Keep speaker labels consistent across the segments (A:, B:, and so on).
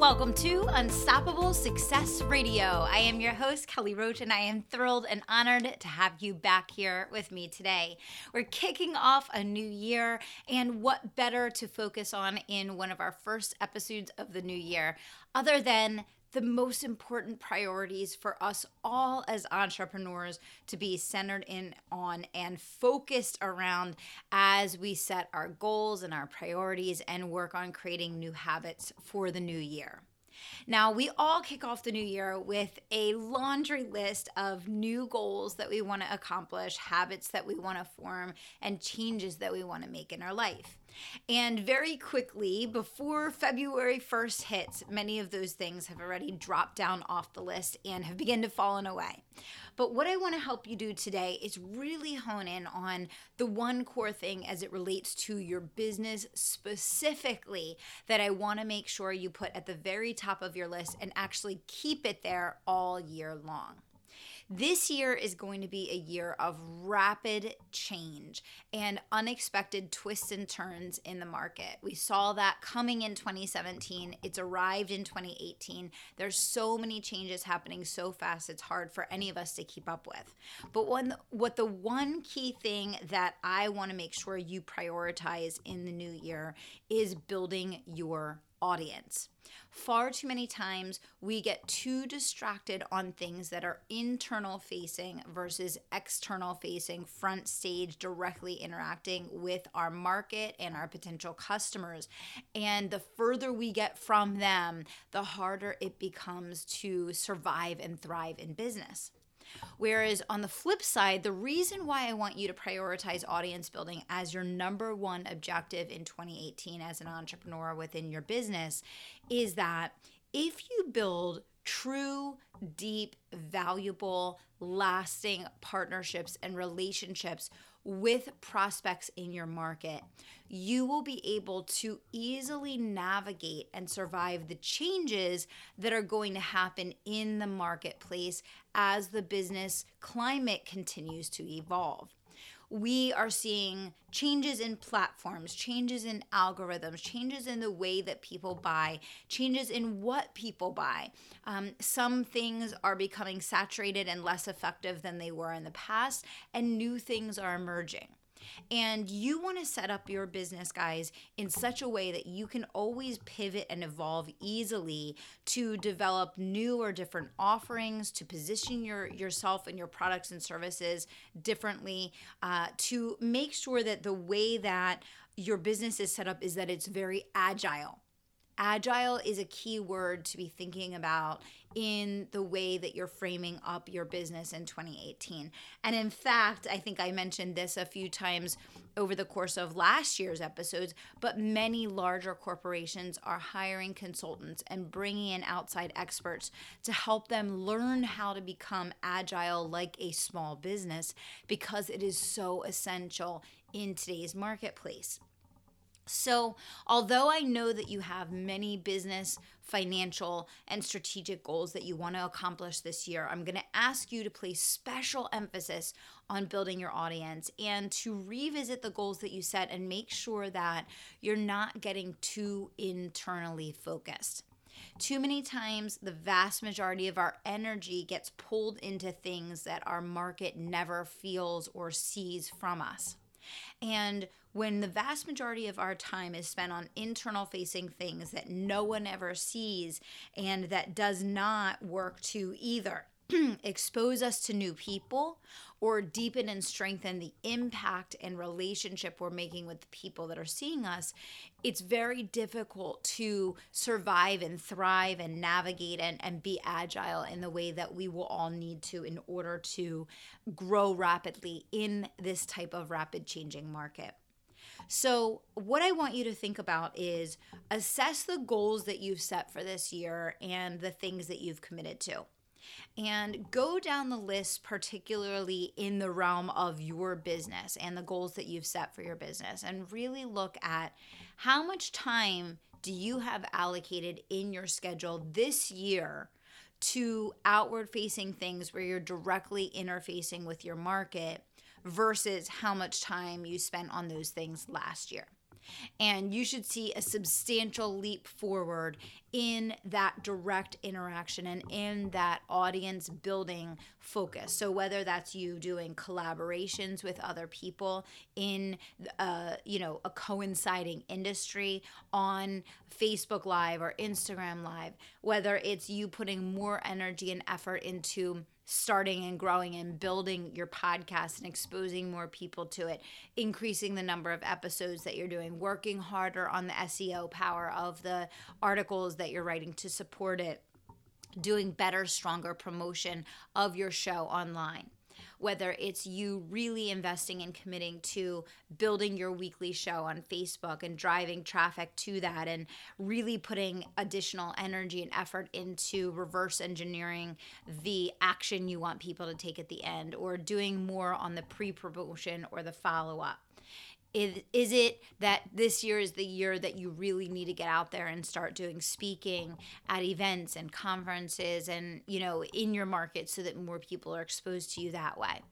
A: Welcome to Unstoppable Success Radio. I am your host, Kelly Roach, and I am thrilled and honored to have you back here with me today. We're kicking off a new year, and what better to focus on in one of our first episodes of the new year other than the most important priorities for us all as entrepreneurs to be centered in on and focused around as we set our goals and our priorities and work on creating new habits for the new year. Now, we all kick off the new year with a laundry list of new goals that we want to accomplish, habits that we want to form, and changes that we want to make in our life. And very quickly, before February 1st hits, many of those things have already dropped down off the list and have begun to fallen away. But what I want to help you do today is really hone in on the one core thing as it relates to your business specifically that I want to make sure you put at the very top of your list and actually keep it there all year long. This year is going to be a year of rapid change and unexpected twists and turns in the market. We saw that coming in 2017. It's arrived in 2018. There's so many changes happening so fast, it's hard for any of us to keep up with. But when, what the one key thing that I want to make sure you prioritize in the new year is building your audience. Far too many times we get too distracted on things that are internal facing versus external facing, front stage, directly interacting with our market and our potential customers. And the further we get from them, the harder it becomes to survive and thrive in business. Whereas on the flip side, the reason why I want you to prioritize audience building as your number one objective in 2018 as an entrepreneur within your business is that if you build true, deep, valuable, lasting partnerships and relationships with prospects in your market, you will be able to easily navigate and survive the changes that are going to happen in the marketplace as the business climate continues to evolve we are seeing changes in platforms, changes in algorithms, changes in the way that people buy, changes in what people buy. Um, some things are becoming saturated and less effective than they were in the past, and new things are emerging. And you want to set up your business, guys, in such a way that you can always pivot and evolve easily to develop new or different offerings, to position your yourself and your products and services differently, uh, to make sure that the way that your business is set up is that it's very agile agile is a key word to be thinking about in the way that you're framing up your business in 2018. And in fact, I think I mentioned this a few times over the course of last year's episodes, but many larger corporations are hiring consultants and bringing in outside experts to help them learn how to become agile like a small business because it is so essential in today's marketplace. So, although I know that you have many business, financial, and strategic goals that you want to accomplish this year, I'm going to ask you to place special emphasis on building your audience and to revisit the goals that you set and make sure that you're not getting too internally focused. Too many times, the vast majority of our energy gets pulled into things that our market never feels or sees from us. And when the vast majority of our time is spent on internal facing things that no one ever sees and that does not work to either expose us to new people or deepen and strengthen the impact and relationship we're making with the people that are seeing us, it's very difficult to survive and thrive and navigate and, and be agile in the way that we will all need to in order to grow rapidly in this type of rapid changing market. So, what I want you to think about is assess the goals that you've set for this year and the things that you've committed to. And go down the list, particularly in the realm of your business and the goals that you've set for your business, and really look at how much time do you have allocated in your schedule this year to outward facing things where you're directly interfacing with your market versus how much time you spent on those things last year. And you should see a substantial leap forward in that direct interaction and in that audience building focus. So whether that's you doing collaborations with other people in uh, you know a coinciding industry on Facebook Live or Instagram Live, whether it's you putting more energy and effort into starting and growing and building your podcast and exposing more people to it, increasing the number of episodes that you're doing, working harder on the SEO power of the articles that you're writing to support it, doing better, stronger promotion of your show online whether it's you really investing and committing to building your weekly show on Facebook and driving traffic to that and really putting additional energy and effort into reverse engineering the action you want people to take at the end or doing more on the pre promotion or the follow up. Is, is it that this year is the year that you really need to get out there and start doing speaking at events and conferences and you know in your market so that more people are exposed to you that way?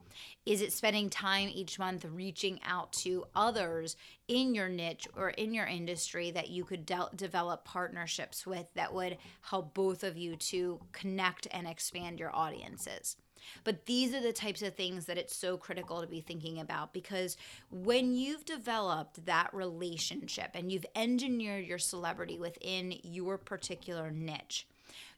A: Is it spending time each month reaching out to others in your niche or in your industry that you could de- develop partnerships with that would help both of you to connect and expand your audiences but these are the types of things that it's so critical to be thinking about because when you've developed that relationship and you've engineered your celebrity within your particular niche,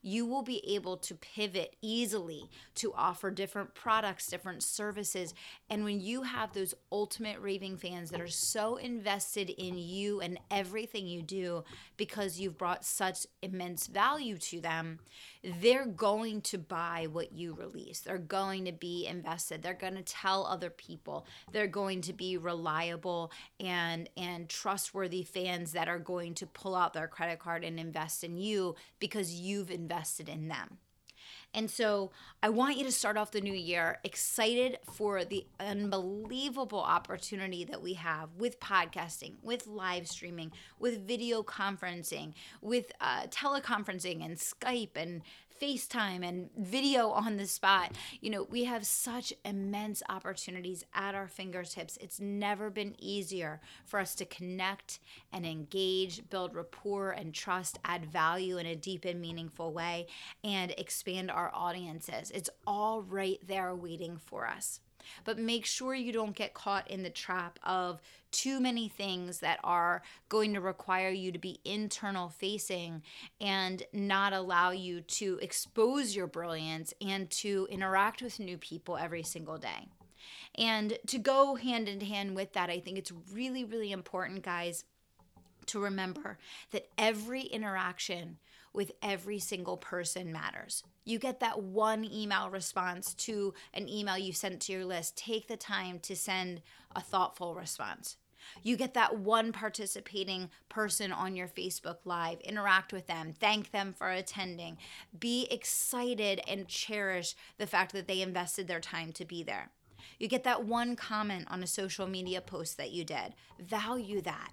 A: you will be able to pivot easily to offer different products, different services. And when you have those ultimate raving fans that are so invested in you and everything you do because you've brought such immense value to them, they're going to buy what you release. They're going to be invested. They're going to tell other people. They're going to be reliable and and trustworthy fans that are going to pull out their credit card and invest in you because you've invested in them. And so I want you to start off the new year excited for the unbelievable opportunity that we have with podcasting, with live streaming, with video conferencing, with uh, teleconferencing and Skype and FaceTime and video on the spot. You know, we have such immense opportunities at our fingertips. It's never been easier for us to connect and engage, build rapport and trust, add value in a deep and meaningful way, and expand our audiences. It's all right there waiting for us. But make sure you don't get caught in the trap of too many things that are going to require you to be internal facing and not allow you to expose your brilliance and to interact with new people every single day. And to go hand in hand with that, I think it's really, really important, guys, to remember that every interaction with every single person matters. You get that one email response to an email you sent to your list. Take the time to send a thoughtful response. You get that one participating person on your Facebook Live, interact with them, thank them for attending, be excited and cherish the fact that they invested their time to be there. You get that one comment on a social media post that you did, value that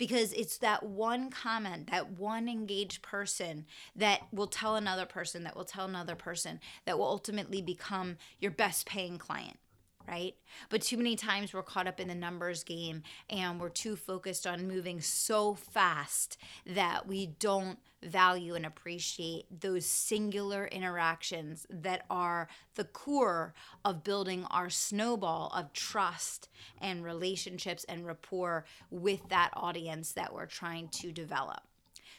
A: because it's that one comment, that one engaged person that will tell another person, that will tell another person, that will ultimately become your best paying client right? But too many times we're caught up in the numbers game and we're too focused on moving so fast that we don't value and appreciate those singular interactions that are the core of building our snowball of trust and relationships and rapport with that audience that we're trying to develop.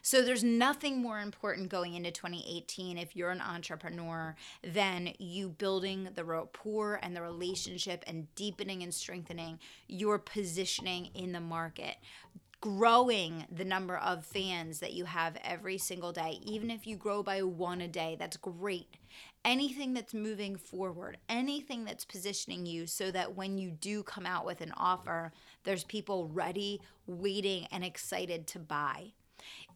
A: So there's nothing more important going into 2018 if you're an entrepreneur than you building the rapport and the relationship and deepening and strengthening your positioning in the market growing the number of fans that you have every single day. Even if you grow by one a day, that's great. Anything that's moving forward, anything that's positioning you so that when you do come out with an offer, there's people ready, waiting, and excited to buy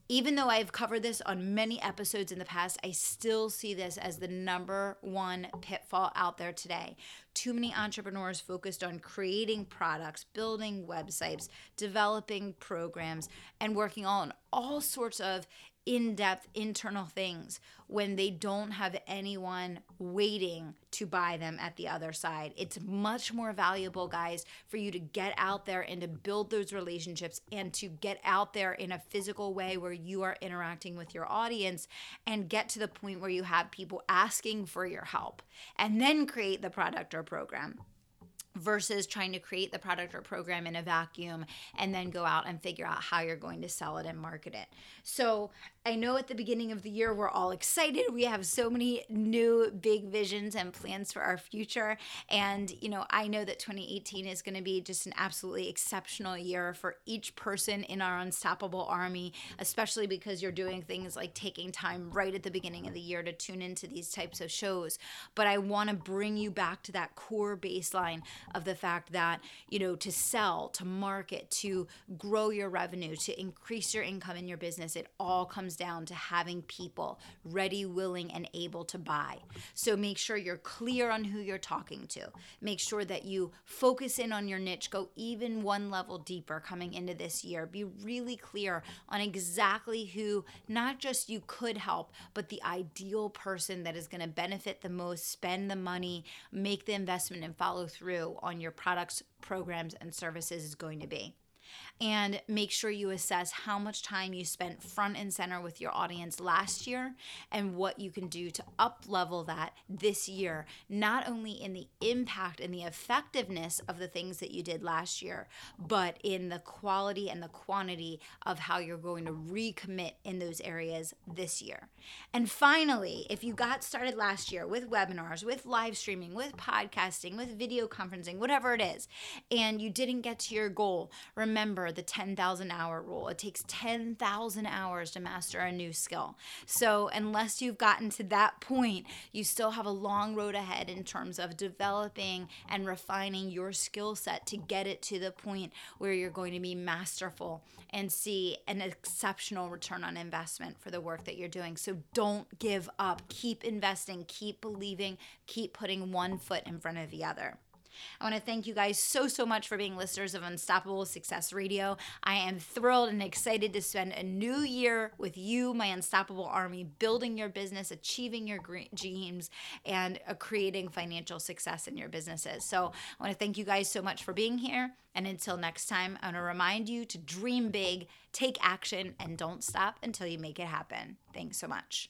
A: even though I've covered this on many episodes in the past, I still see this as the number one pitfall out there today. Too many entrepreneurs focused on creating products, building websites, developing programs, and working on all sorts of in depth internal things when they don't have anyone waiting to buy them at the other side. It's much more valuable, guys, for you to get out there and to build those relationships and to get out there in a physical way where you are interacting with your audience and get to the point where you have people asking for your help and then create the product or program versus trying to create the product or program in a vacuum and then go out and figure out how you're going to sell it and market it. So, I know at the beginning of the year we're all excited. We have so many new big visions and plans for our future. And, you know, I know that 2018 is going to be just an absolutely exceptional year for each person in our unstoppable army, especially because you're doing things like taking time right at the beginning of the year to tune into these types of shows. But I want to bring you back to that core baseline of the fact that, you know, to sell, to market, to grow your revenue, to increase your income in your business, it all comes down to having people ready, willing, and able to buy. So make sure you're clear on who you're talking to. Make sure that you focus in on your niche, go even one level deeper coming into this year. Be really clear on exactly who not just you could help, but the ideal person that is going to benefit the most, spend the money, make the investment, and follow through on your products, programs, and services is going to be and make sure you assess how much time you spent front and center with your audience last year and what you can do to up level that this year, not only in the impact and the effectiveness of the things that you did last year, but in the quality and the quantity of how you're going to recommit in those areas this year. And finally, if you got started last year with webinars, with live streaming, with podcasting, with video conferencing, whatever it is, and you didn't get to your goal, remember remember the 10,000 hour rule. It takes 10,000 hours to master a new skill. So, unless you've gotten to that point, you still have a long road ahead in terms of developing and refining your skill set to get it to the point where you're going to be masterful and see an exceptional return on investment for the work that you're doing. So, don't give up. Keep investing, keep believing, keep putting one foot in front of the other. I want to thank you guys so, so much for being listeners of Unstoppable Success Radio. I am thrilled and excited to spend a new year with you, my Unstoppable Army, building your business, achieving your dreams, and creating financial success in your businesses. So I want to thank you guys so much for being here. And until next time, I want to remind you to dream big, take action, and don't stop until you make it happen. Thanks so much.